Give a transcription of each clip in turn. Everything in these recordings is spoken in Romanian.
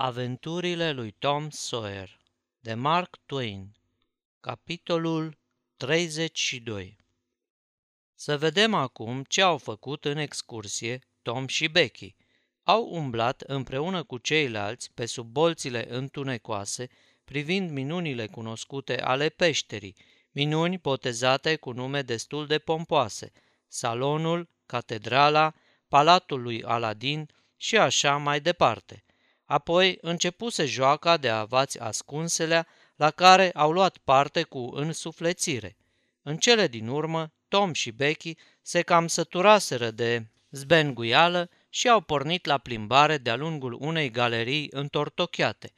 Aventurile lui Tom Sawyer de Mark Twain Capitolul 32 Să vedem acum ce au făcut în excursie Tom și Becky. Au umblat împreună cu ceilalți pe sub bolțile întunecoase, privind minunile cunoscute ale peșterii, minuni botezate cu nume destul de pompoase, salonul, catedrala, palatul lui Aladin și așa mai departe – Apoi începuse joaca de avați ascunselea, la care au luat parte cu însuflețire. În cele din urmă, Tom și Becky se cam săturaseră de zbenguială și au pornit la plimbare de-a lungul unei galerii întortocheate.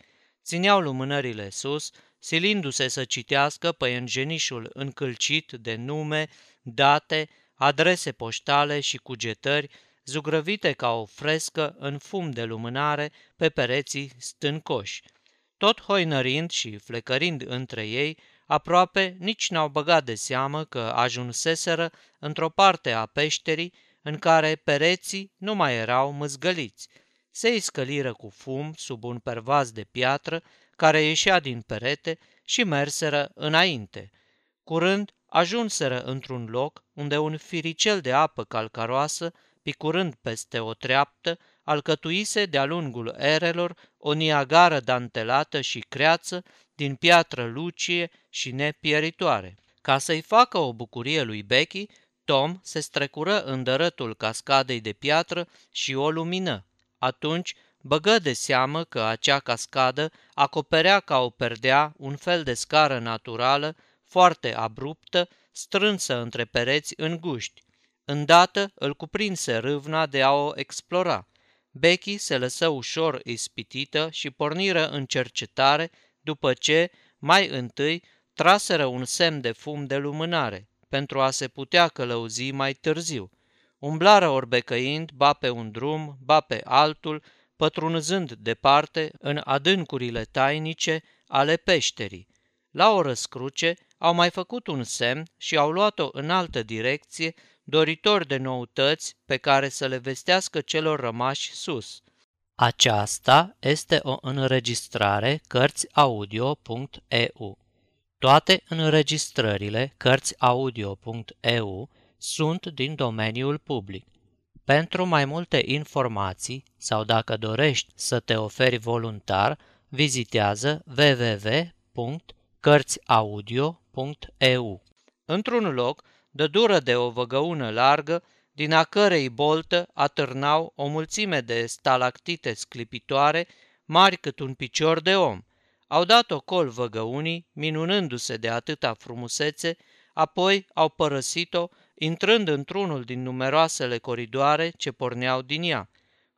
Țineau lumânările sus, silindu-se să citească pe îngenișul încălcit de nume, date, adrese poștale și cugetări zugrăvite ca o frescă în fum de lumânare pe pereții stâncoși. Tot hoinărind și flecărind între ei, aproape nici n-au băgat de seamă că ajunseseră într-o parte a peșterii în care pereții nu mai erau măzgăliți. Se iscăliră cu fum sub un pervaz de piatră care ieșea din perete și merseră înainte. Curând ajunseră într-un loc unde un firicel de apă calcaroasă picurând peste o treaptă, alcătuise de-a lungul erelor o niagară dantelată și creață din piatră lucie și nepieritoare. Ca să-i facă o bucurie lui Becky, Tom se strecură în dărătul cascadei de piatră și o lumină. Atunci băgă de seamă că acea cascadă acoperea ca o perdea un fel de scară naturală, foarte abruptă, strânsă între pereți înguști. Îndată îl cuprinse râvna de a o explora. Becky se lăsă ușor ispitită și porniră în cercetare, după ce, mai întâi, traseră un semn de fum de lumânare, pentru a se putea călăuzi mai târziu. Umblară orbecăind, ba pe un drum, ba pe altul, pătrunzând departe în adâncurile tainice ale peșterii. La o răscruce au mai făcut un semn și au luat-o în altă direcție, doritor de noutăți pe care să le vestească celor rămași sus. Aceasta este o înregistrare Cărțiaudio.eu. Toate înregistrările Cărțiaudio.eu sunt din domeniul public. Pentru mai multe informații sau dacă dorești să te oferi voluntar, vizitează www.cărțiaudio.eu. Într-un loc, de dură de o văgăună largă, din a cărei boltă atârnau o mulțime de stalactite sclipitoare, mari cât un picior de om. Au dat o col văgăunii, minunându-se de atâta frumusețe, apoi au părăsit-o, intrând într-unul din numeroasele coridoare ce porneau din ea.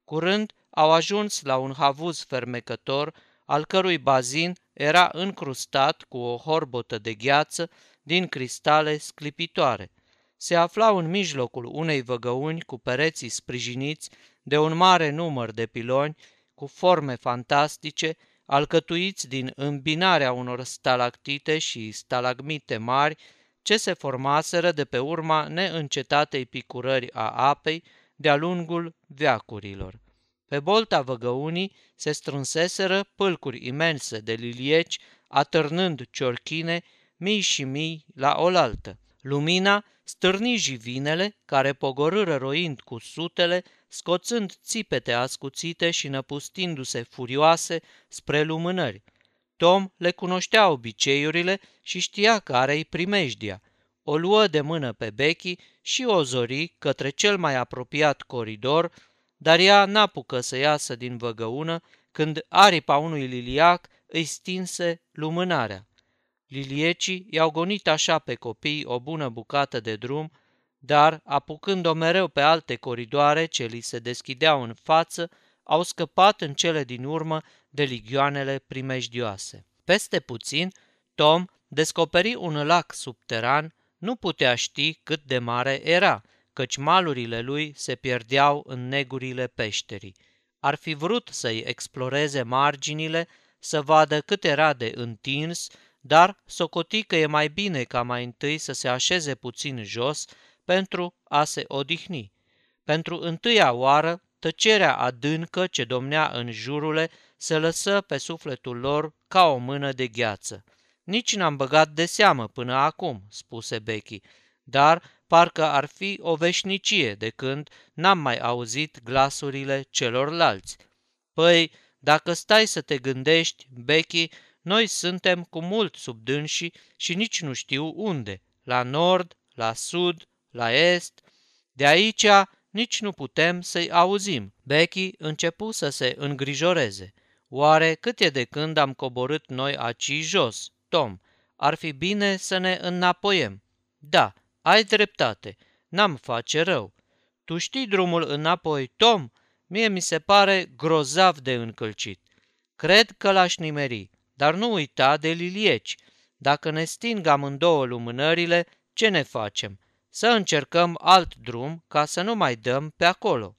Curând au ajuns la un havuz fermecător, al cărui bazin era încrustat cu o horbotă de gheață din cristale sclipitoare. Se aflau în mijlocul unei văgăuni cu pereții sprijiniți de un mare număr de piloni cu forme fantastice, alcătuiți din îmbinarea unor stalactite și stalagmite mari, ce se formaseră de pe urma neîncetatei picurări a apei de-a lungul veacurilor. Pe bolta văgăunii se strânseseră pâlcuri imense de lilieci, atârnând ciorchine mii și mii la oaltă. Lumina stârni jivinele care pogorâră roind cu sutele, scoțând țipete ascuțite și năpustindu-se furioase spre lumânări. Tom le cunoștea obiceiurile și știa care-i primejdia. O luă de mână pe Becky și o zori către cel mai apropiat coridor, dar ea n-apucă să iasă din văgăună când aripa unui liliac îi stinse lumânarea. Liliecii i-au gonit așa pe copii o bună bucată de drum, dar, apucând-o mereu pe alte coridoare ce li se deschideau în față, au scăpat în cele din urmă de ligioanele primejdioase. Peste puțin, Tom descoperi un lac subteran, nu putea ști cât de mare era, căci malurile lui se pierdeau în negurile peșterii. Ar fi vrut să-i exploreze marginile, să vadă cât era de întins, dar socoti că e mai bine ca mai întâi să se așeze puțin jos pentru a se odihni. Pentru întâia oară, tăcerea adâncă ce domnea în jurule se lăsă pe sufletul lor ca o mână de gheață. Nici n-am băgat de seamă până acum, spuse Becky, dar parcă ar fi o veșnicie de când n-am mai auzit glasurile celorlalți. Păi, dacă stai să te gândești, Becky, noi suntem cu mult sub dânsii și nici nu știu unde, la nord, la sud, la est. De aici nici nu putem să-i auzim. Becky începu să se îngrijoreze. Oare cât e de când am coborât noi aici jos, Tom? Ar fi bine să ne înapoiem. Da, ai dreptate, n-am face rău. Tu știi drumul înapoi, Tom? Mie mi se pare grozav de încălcit. Cred că l-aș nimeri, dar nu uita de lilieci. Dacă ne sting amândouă lumânările, ce ne facem? Să încercăm alt drum ca să nu mai dăm pe acolo.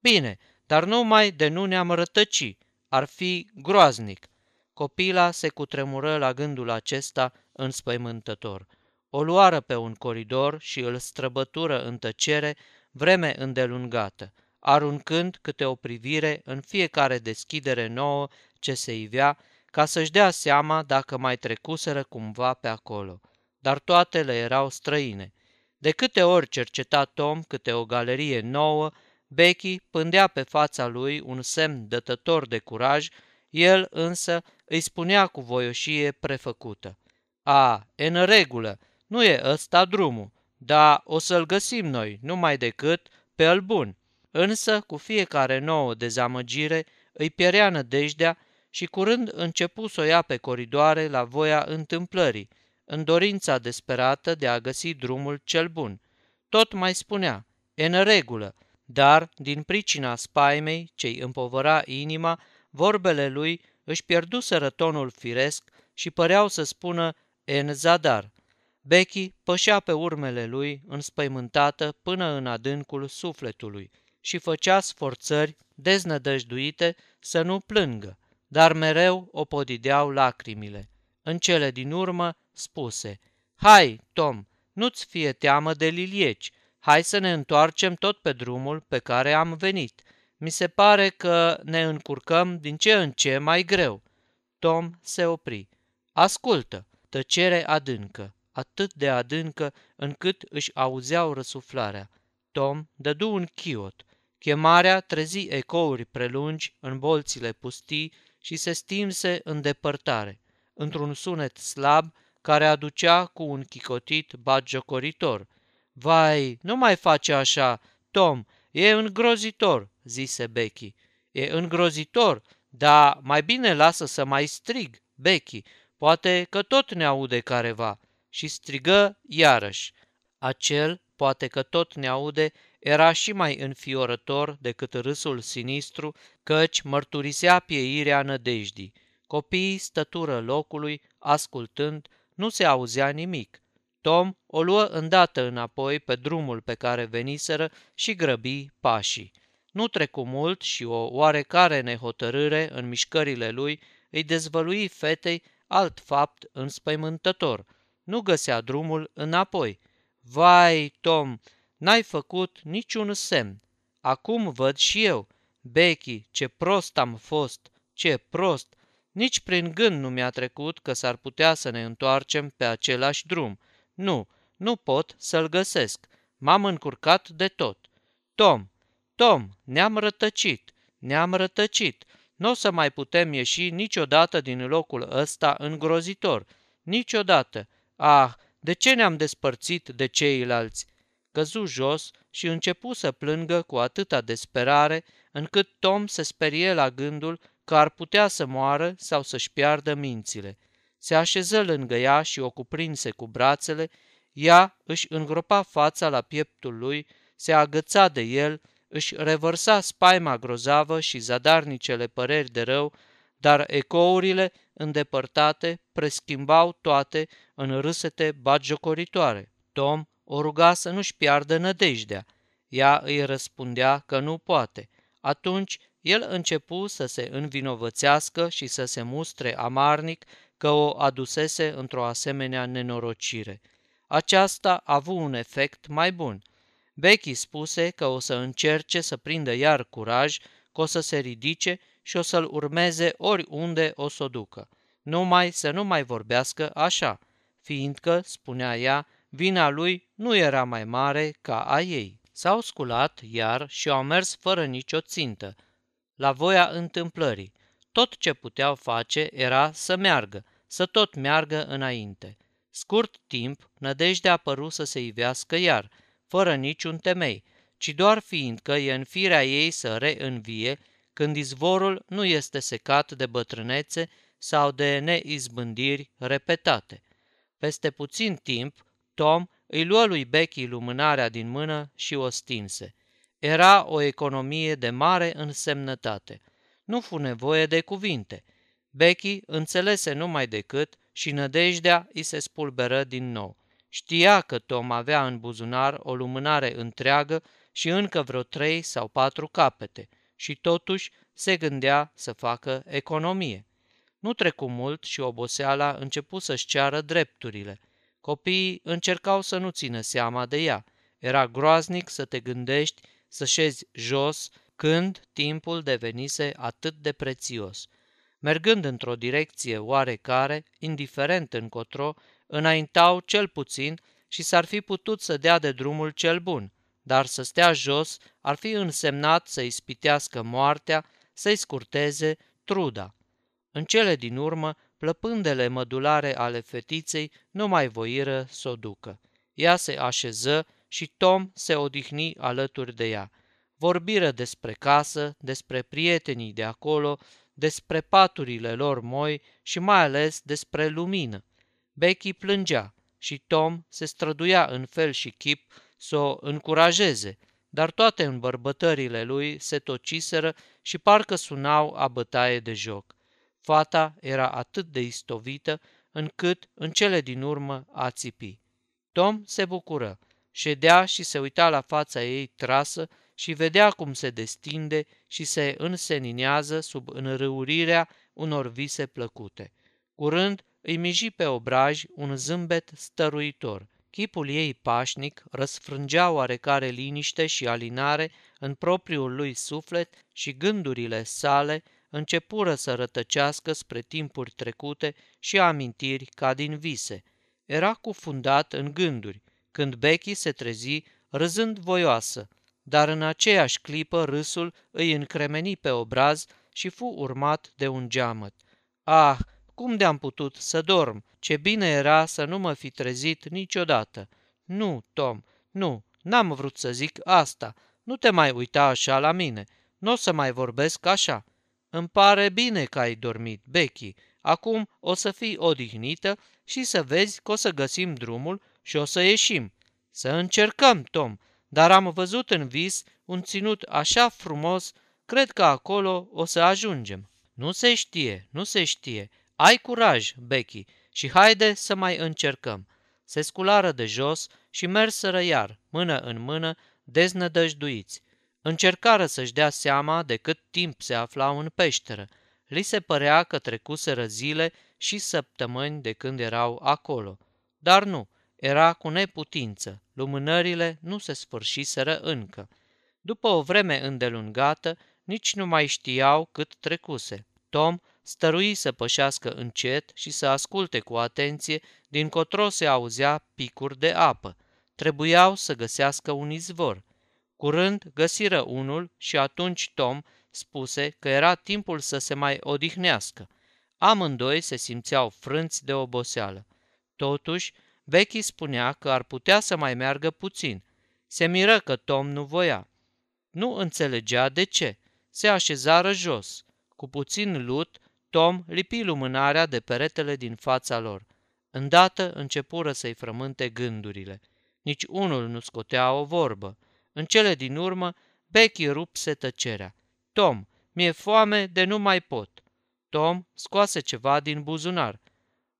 Bine, dar numai de nu ne-am rătăci. Ar fi groaznic. Copila se cutremură la gândul acesta înspăimântător. O luară pe un coridor și îl străbătură în tăcere vreme îndelungată, aruncând câte o privire în fiecare deschidere nouă ce se ivea, ca să-și dea seama dacă mai trecuseră cumva pe acolo. Dar toate le erau străine. De câte ori cerceta Tom câte o galerie nouă, Becky pândea pe fața lui un semn dătător de curaj, el însă îi spunea cu voioșie prefăcută. A, e în regulă, nu e ăsta drumul, dar o să-l găsim noi, numai decât pe el bun. Însă, cu fiecare nouă dezamăgire, îi pierea nădejdea și curând începu să o ia pe coridoare la voia întâmplării, în dorința desperată de a găsi drumul cel bun. Tot mai spunea, e în regulă, dar, din pricina spaimei ce-i împovăra inima, vorbele lui își pierduseră tonul firesc și păreau să spună en zadar. Becky pășea pe urmele lui, înspăimântată până în adâncul sufletului și făcea sforțări deznădăjduite să nu plângă, dar mereu o podideau lacrimile. În cele din urmă spuse, Hai, Tom, nu-ți fie teamă de lilieci, hai să ne întoarcem tot pe drumul pe care am venit. Mi se pare că ne încurcăm din ce în ce mai greu. Tom se opri. Ascultă, tăcere adâncă, atât de adâncă încât își auzeau răsuflarea. Tom dădu un chiot. Chemarea trezi ecouri prelungi în bolțile pustii și se stinse în depărtare, într-un sunet slab care aducea cu un chicotit bagiocoritor. Vai, nu mai face așa, Tom, e îngrozitor, zise Becky. E îngrozitor, dar mai bine lasă să mai strig, Becky, poate că tot ne aude careva. Și strigă iarăși. Acel, poate că tot ne aude, era și mai înfiorător decât râsul sinistru, căci mărturisea pieirea nădejdii. Copiii stătură locului, ascultând, nu se auzea nimic. Tom o luă îndată înapoi pe drumul pe care veniseră și grăbi pașii. Nu trecu mult și o oarecare nehotărâre în mișcările lui îi dezvălui fetei alt fapt înspăimântător. Nu găsea drumul înapoi. Vai, Tom, n-ai făcut niciun semn. Acum văd și eu. Becky, ce prost am fost, ce prost! Nici prin gând nu mi-a trecut că s-ar putea să ne întoarcem pe același drum. Nu, nu pot să-l găsesc. M-am încurcat de tot. Tom, Tom, ne-am rătăcit, ne-am rătăcit. Nu o să mai putem ieși niciodată din locul ăsta îngrozitor. Niciodată. Ah, de ce ne-am despărțit de ceilalți? Căzu jos și începu să plângă cu atâta desperare, încât Tom se sperie la gândul că ar putea să moară sau să-și piardă mințile. Se așeză lângă ea și o cuprinse cu brațele, ea își îngropa fața la pieptul lui, se agăța de el, își revărsa spaima grozavă și zadarnicele păreri de rău, dar ecourile îndepărtate preschimbau toate în râsete bagiocoritoare. Tom o ruga să nu-și piardă nădejdea. Ea îi răspundea că nu poate. Atunci el începu să se învinovățească și să se mustre amarnic că o adusese într-o asemenea nenorocire. Aceasta a avut un efect mai bun. Becky spuse că o să încerce să prindă iar curaj, că o să se ridice și o să-l urmeze oriunde o să o ducă. Numai să nu mai vorbească așa, fiindcă, spunea ea, vina lui nu era mai mare ca a ei. S-au sculat iar și au mers fără nicio țintă, la voia întâmplării. Tot ce puteau face era să meargă, să tot meargă înainte. Scurt timp, nădejdea păru să se ivească iar, fără niciun temei, ci doar fiindcă e în firea ei să reînvie, când izvorul nu este secat de bătrânețe sau de neizbândiri repetate. Peste puțin timp, Tom îi luă lui Becky lumânarea din mână și o stinse. Era o economie de mare însemnătate. Nu fu nevoie de cuvinte. Becky înțelese numai decât și nădejdea îi se spulberă din nou. Știa că Tom avea în buzunar o lumânare întreagă și încă vreo trei sau patru capete și totuși se gândea să facă economie. Nu trecu mult și oboseala începu să-și ceară drepturile. Copiii încercau să nu țină seama de ea. Era groaznic să te gândești să șezi jos când timpul devenise atât de prețios. Mergând într-o direcție oarecare, indiferent încotro, înaintau cel puțin și s-ar fi putut să dea de drumul cel bun, dar să stea jos ar fi însemnat să-i spitească moartea, să-i scurteze truda. În cele din urmă, plăpândele mădulare ale fetiței nu mai voiră să o ducă. Ea se așeză și Tom se odihni alături de ea. Vorbiră despre casă, despre prietenii de acolo, despre paturile lor moi și mai ales despre lumină. Becky plângea și Tom se străduia în fel și chip să o încurajeze, dar toate îmbărbătările lui se tociseră și parcă sunau a bătaie de joc. Fata era atât de istovită încât, în cele din urmă, a țipi. Tom se bucură, ședea și se uita la fața ei trasă și vedea cum se destinde și se înseninează sub înrăurirea unor vise plăcute. Curând îi miji pe obraj un zâmbet stăruitor. Chipul ei pașnic răsfrângea oarecare liniște și alinare în propriul lui suflet și gândurile sale începură să rătăcească spre timpuri trecute și amintiri ca din vise. Era cufundat în gânduri, când Becky se trezi râzând voioasă, dar în aceeași clipă râsul îi încremeni pe obraz și fu urmat de un geamăt. Ah, cum de-am putut să dorm? Ce bine era să nu mă fi trezit niciodată. Nu, Tom, nu, n-am vrut să zic asta. Nu te mai uita așa la mine. Nu o să mai vorbesc așa. Îmi pare bine că ai dormit, Becky. Acum o să fii odihnită și să vezi că o să găsim drumul și o să ieșim. Să încercăm, Tom, dar am văzut în vis un ținut așa frumos, cred că acolo o să ajungem. Nu se știe, nu se știe. Ai curaj, Becky, și haide să mai încercăm. Se sculară de jos și merseră iar, mână în mână, deznădăjduiți. Încercară să-și dea seama de cât timp se aflau în peșteră. Li se părea că trecuseră zile și săptămâni de când erau acolo. Dar nu, era cu neputință, lumânările nu se sfârșiseră încă. După o vreme îndelungată, nici nu mai știau cât trecuse. Tom stărui să pășească încet și să asculte cu atenție, din cotro se auzea picuri de apă. Trebuiau să găsească un izvor. Curând găsiră unul și atunci Tom spuse că era timpul să se mai odihnească. Amândoi se simțeau frânți de oboseală. Totuși, Becky spunea că ar putea să mai meargă puțin. Se miră că Tom nu voia. Nu înțelegea de ce. Se așezară jos. Cu puțin lut, Tom lipi lumânarea de peretele din fața lor. Îndată începură să-i frământe gândurile. Nici unul nu scotea o vorbă. În cele din urmă, Becky rupse tăcerea. Tom, mi-e foame de nu mai pot. Tom scoase ceva din buzunar.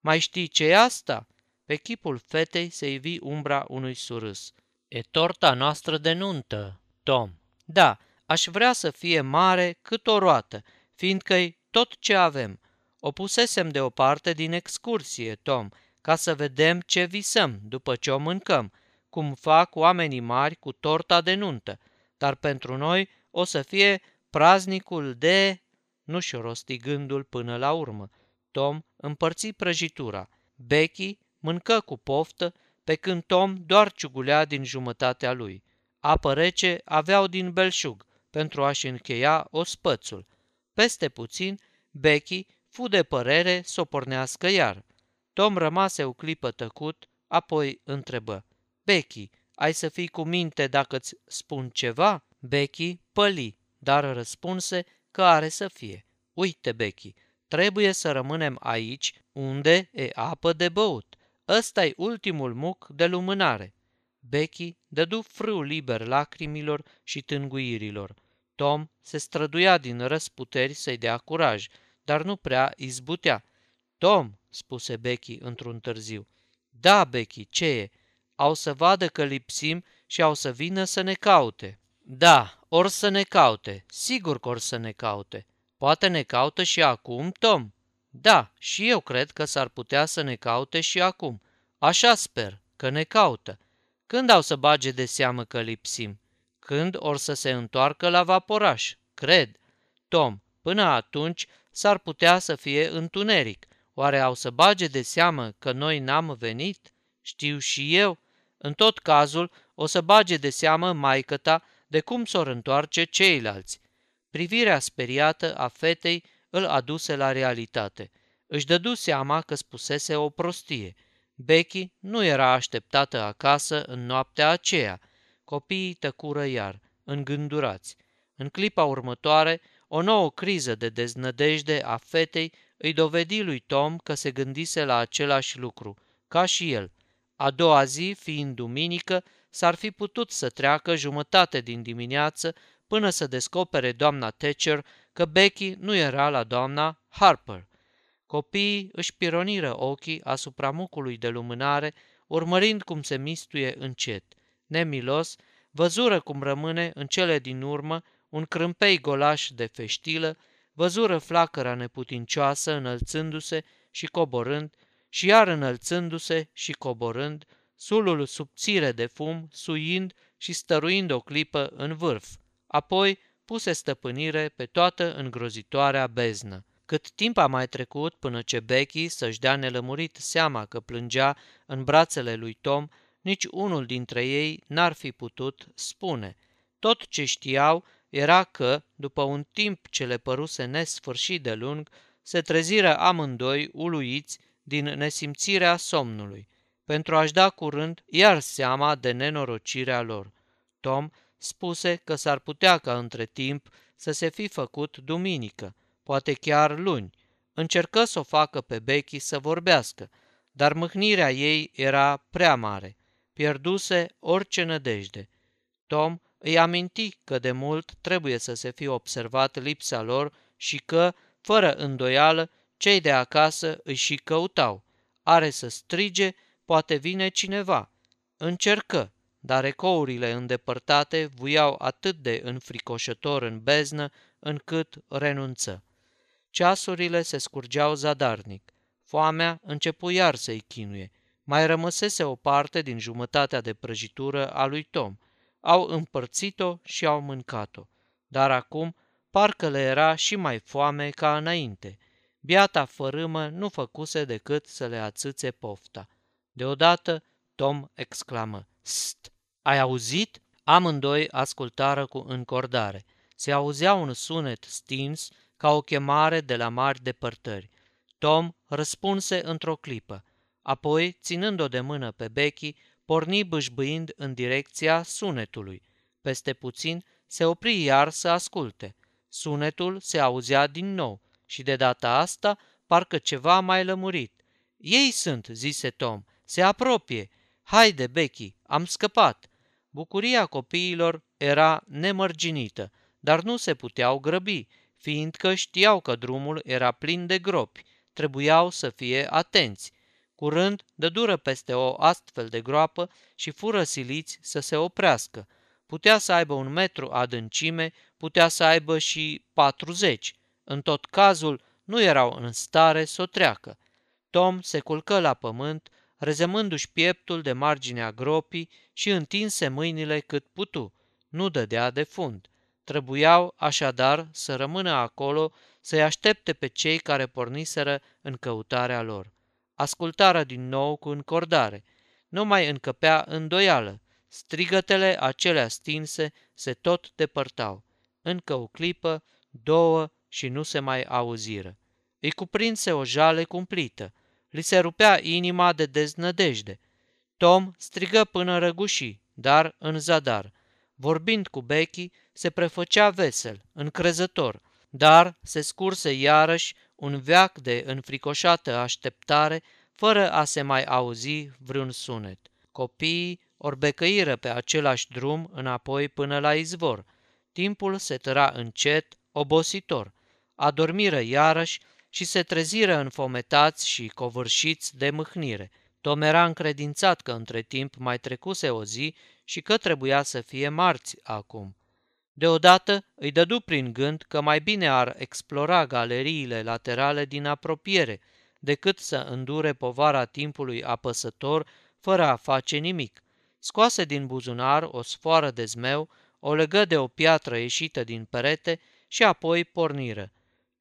Mai știi ce e asta? Pe chipul fetei se ivi umbra unui surâs. E torta noastră de nuntă, Tom. Da, aș vrea să fie mare cât o roată, fiindcă-i tot ce avem. O pusesem deoparte din excursie, Tom, ca să vedem ce visăm după ce o mâncăm, cum fac oamenii mari cu torta de nuntă, dar pentru noi o să fie praznicul de... nu-și rosti gândul până la urmă. Tom împărți prăjitura. Becky mâncă cu poftă, pe când Tom doar ciugulea din jumătatea lui. Apă rece aveau din belșug pentru a-și încheia ospățul. Peste puțin, Becky fu de părere să o pornească iar. Tom rămase o clipă tăcut, apoi întrebă. Becky, ai să fii cu minte dacă îți spun ceva? Becky păli, dar răspunse că are să fie. Uite, Becky, trebuie să rămânem aici unde e apă de băut. ăsta e ultimul muc de lumânare. Becky dădu frâu liber lacrimilor și tânguirilor. Tom se străduia din răsputeri să-i dea curaj, dar nu prea izbutea. Tom, spuse Becky într-un târziu. Da, Becky, ce e? Au să vadă că lipsim și au să vină să ne caute. Da, or să ne caute, sigur că or să ne caute. Poate ne caută și acum, Tom? Da, și eu cred că s-ar putea să ne caute și acum. Așa sper, că ne caută. Când au să bage de seamă că lipsim? Când or să se întoarcă la vaporaș? Cred. Tom, până atunci s-ar putea să fie întuneric. Oare au să bage de seamă că noi n-am venit? Știu și eu. În tot cazul, o să bage de seamă maică ta de cum s-or întoarce ceilalți. Privirea speriată a fetei îl aduse la realitate. Își dădu seama că spusese o prostie. Becky nu era așteptată acasă în noaptea aceea. Copiii tăcură iar, îngândurați. În clipa următoare, o nouă criză de deznădejde a fetei îi dovedi lui Tom că se gândise la același lucru, ca și el. A doua zi, fiind duminică, s-ar fi putut să treacă jumătate din dimineață până să descopere doamna Thatcher că Becky nu era la doamna Harper. Copiii își pironiră ochii asupra mucului de lumânare, urmărind cum se mistuie încet. Nemilos, văzură cum rămâne în cele din urmă un crâmpei golaș de feștilă, văzură flacăra neputincioasă înălțându-se și coborând, și iar înălțându-se și coborând, sulul subțire de fum, suind și stăruind o clipă în vârf. Apoi puse stăpânire pe toată îngrozitoarea beznă. Cât timp a mai trecut până ce Becky să-și dea nelămurit seama că plângea în brațele lui Tom, nici unul dintre ei n-ar fi putut spune. Tot ce știau era că, după un timp ce le păruse nesfârșit de lung, se treziră amândoi uluiți din nesimțirea somnului, pentru a-și da curând iar seama de nenorocirea lor. Tom spuse că s-ar putea ca între timp să se fi făcut duminică, poate chiar luni. Încercă să o facă pe Becky să vorbească, dar mâhnirea ei era prea mare. Pierduse orice nădejde. Tom îi aminti că de mult trebuie să se fie observat lipsa lor și că, fără îndoială, cei de acasă își și căutau. Are să strige, poate vine cineva. Încercă, dar ecourile îndepărtate vuiau atât de înfricoșător în beznă, încât renunță. Ceasurile se scurgeau zadarnic. Foamea începu iar să-i chinuie. Mai rămăsese o parte din jumătatea de prăjitură a lui Tom. Au împărțit-o și au mâncat-o. Dar acum parcă le era și mai foame ca înainte. Biata fărâmă nu făcuse decât să le ațâțe pofta. Deodată Tom exclamă, St! Ai auzit?" Amândoi ascultară cu încordare. Se auzea un sunet stins ca o chemare de la mari depărtări. Tom răspunse într-o clipă. Apoi, ținând-o de mână pe Becky, porni bâșbâind în direcția sunetului. Peste puțin se opri iar să asculte. Sunetul se auzea din nou și de data asta parcă ceva mai lămurit. Ei sunt, zise Tom, se apropie. Haide, Becky, am scăpat. Bucuria copiilor era nemărginită, dar nu se puteau grăbi, fiindcă știau că drumul era plin de gropi, trebuiau să fie atenți. Curând dură peste o astfel de groapă și fură siliți să se oprească. Putea să aibă un metru adâncime, putea să aibă și 40. În tot cazul, nu erau în stare să o treacă. Tom se culcă la pământ, rezemându-și pieptul de marginea gropii și întinse mâinile cât putu. Nu dădea de fund. Trebuiau așadar să rămână acolo să-i aștepte pe cei care porniseră în căutarea lor. Ascultară din nou cu încordare. Nu mai încăpea îndoială. Strigătele acelea stinse se tot depărtau. Încă o clipă, două și nu se mai auziră. Îi cuprinse o jale cumplită. Li se rupea inima de deznădejde. Tom strigă până răguși, dar în zadar. Vorbind cu Becky, se prefăcea vesel, încrezător, dar se scurse iarăși un veac de înfricoșată așteptare, fără a se mai auzi vreun sunet. Copiii orbecăiră pe același drum înapoi până la izvor. Timpul se tăra încet, obositor. Adormiră iarăși și se treziră înfometați și covârșiți de mâhnire. Tom era încredințat că între timp mai trecuse o zi și că trebuia să fie marți acum. Deodată îi dădu prin gând că mai bine ar explora galeriile laterale din apropiere decât să îndure povara timpului apăsător fără a face nimic. Scoase din buzunar o sfoară de zmeu, o legă de o piatră ieșită din perete și apoi porniră.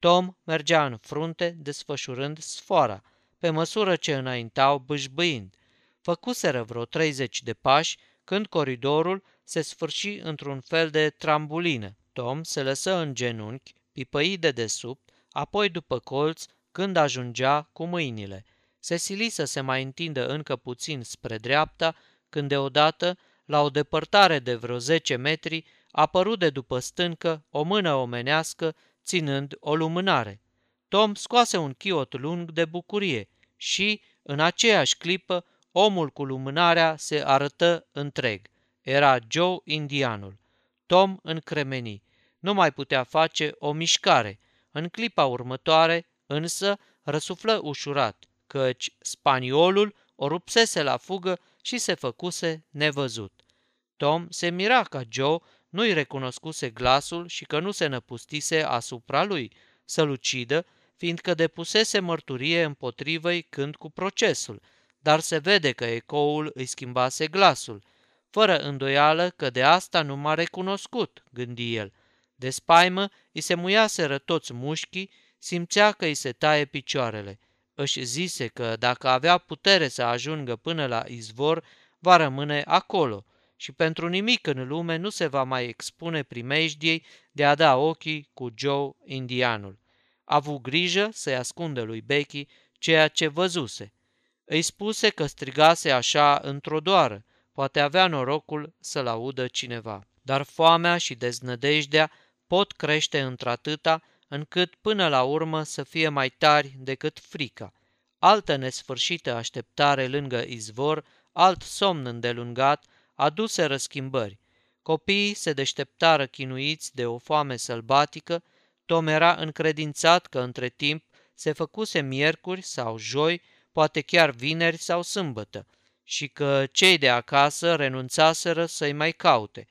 Tom mergea în frunte, desfășurând sfoara, pe măsură ce înaintau bâșbâind. Făcuseră vreo 30 de pași când coridorul se sfârși într-un fel de trambulină. Tom se lăsă în genunchi, pipăi de desubt, apoi după colț, când ajungea cu mâinile. Se sili să se mai întindă încă puțin spre dreapta, când deodată, la o depărtare de vreo 10 metri, apărut de după stâncă o mână omenească ținând o lumânare. Tom scoase un chiot lung de bucurie și, în aceeași clipă, omul cu lumânarea se arătă întreg. Era Joe indianul. Tom încremeni. Nu mai putea face o mișcare. În clipa următoare, însă, răsuflă ușurat, căci spaniolul o rupsese la fugă și se făcuse nevăzut. Tom se mira ca Joe nu-i recunoscuse glasul și că nu se năpustise asupra lui să-l ucidă, fiindcă depusese mărturie împotrivă-i când cu procesul, dar se vede că ecoul îi schimbase glasul, fără îndoială că de asta nu m-a recunoscut, gândi el. De spaimă îi se muiaseră toți mușchii, simțea că îi se taie picioarele. Își zise că dacă avea putere să ajungă până la izvor, va rămâne acolo și pentru nimic în lume nu se va mai expune primejdiei de a da ochii cu Joe indianul. A avut grijă să-i ascundă lui Becky ceea ce văzuse. Îi spuse că strigase așa într-o doară, poate avea norocul să-l audă cineva. Dar foamea și deznădejdea pot crește într-atâta încât până la urmă să fie mai tari decât frica. Altă nesfârșită așteptare lângă izvor, alt somn îndelungat, aduse răschimbări. Copiii se deșteptară chinuiți de o foame sălbatică, Tom era încredințat că între timp se făcuse miercuri sau joi, poate chiar vineri sau sâmbătă, și că cei de acasă renunțaseră să-i mai caute.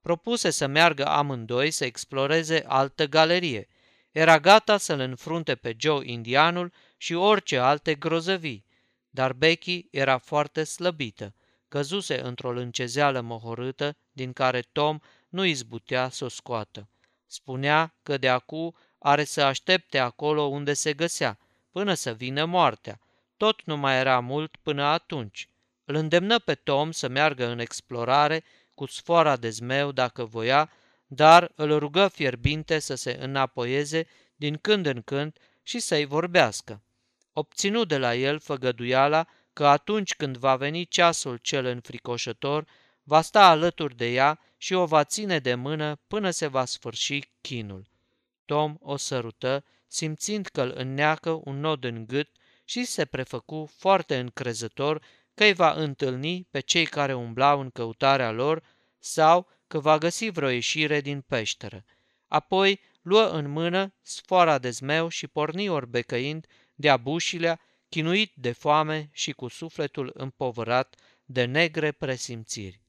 Propuse să meargă amândoi să exploreze altă galerie. Era gata să-l înfrunte pe Joe indianul și orice alte grozăvii, dar Becky era foarte slăbită căzuse într-o lâncezeală mohorâtă din care Tom nu izbutea să o scoată. Spunea că de acu are să aștepte acolo unde se găsea, până să vină moartea. Tot nu mai era mult până atunci. Îl îndemnă pe Tom să meargă în explorare cu sfoara de zmeu dacă voia, dar îl rugă fierbinte să se înapoieze din când în când și să-i vorbească. Obținu de la el făgăduiala că atunci când va veni ceasul cel înfricoșător, va sta alături de ea și o va ține de mână până se va sfârși chinul. Tom o sărută, simțind că îl înneacă un nod în gât și se prefăcu foarte încrezător că îi va întâlni pe cei care umblau în căutarea lor sau că va găsi vreo ieșire din peșteră. Apoi luă în mână sfoara de zmeu și porni orbecăind de-a bușilea chinuit de foame și cu sufletul împovărat de negre presimțiri.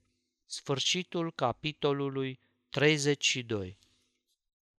Sfârșitul capitolului 32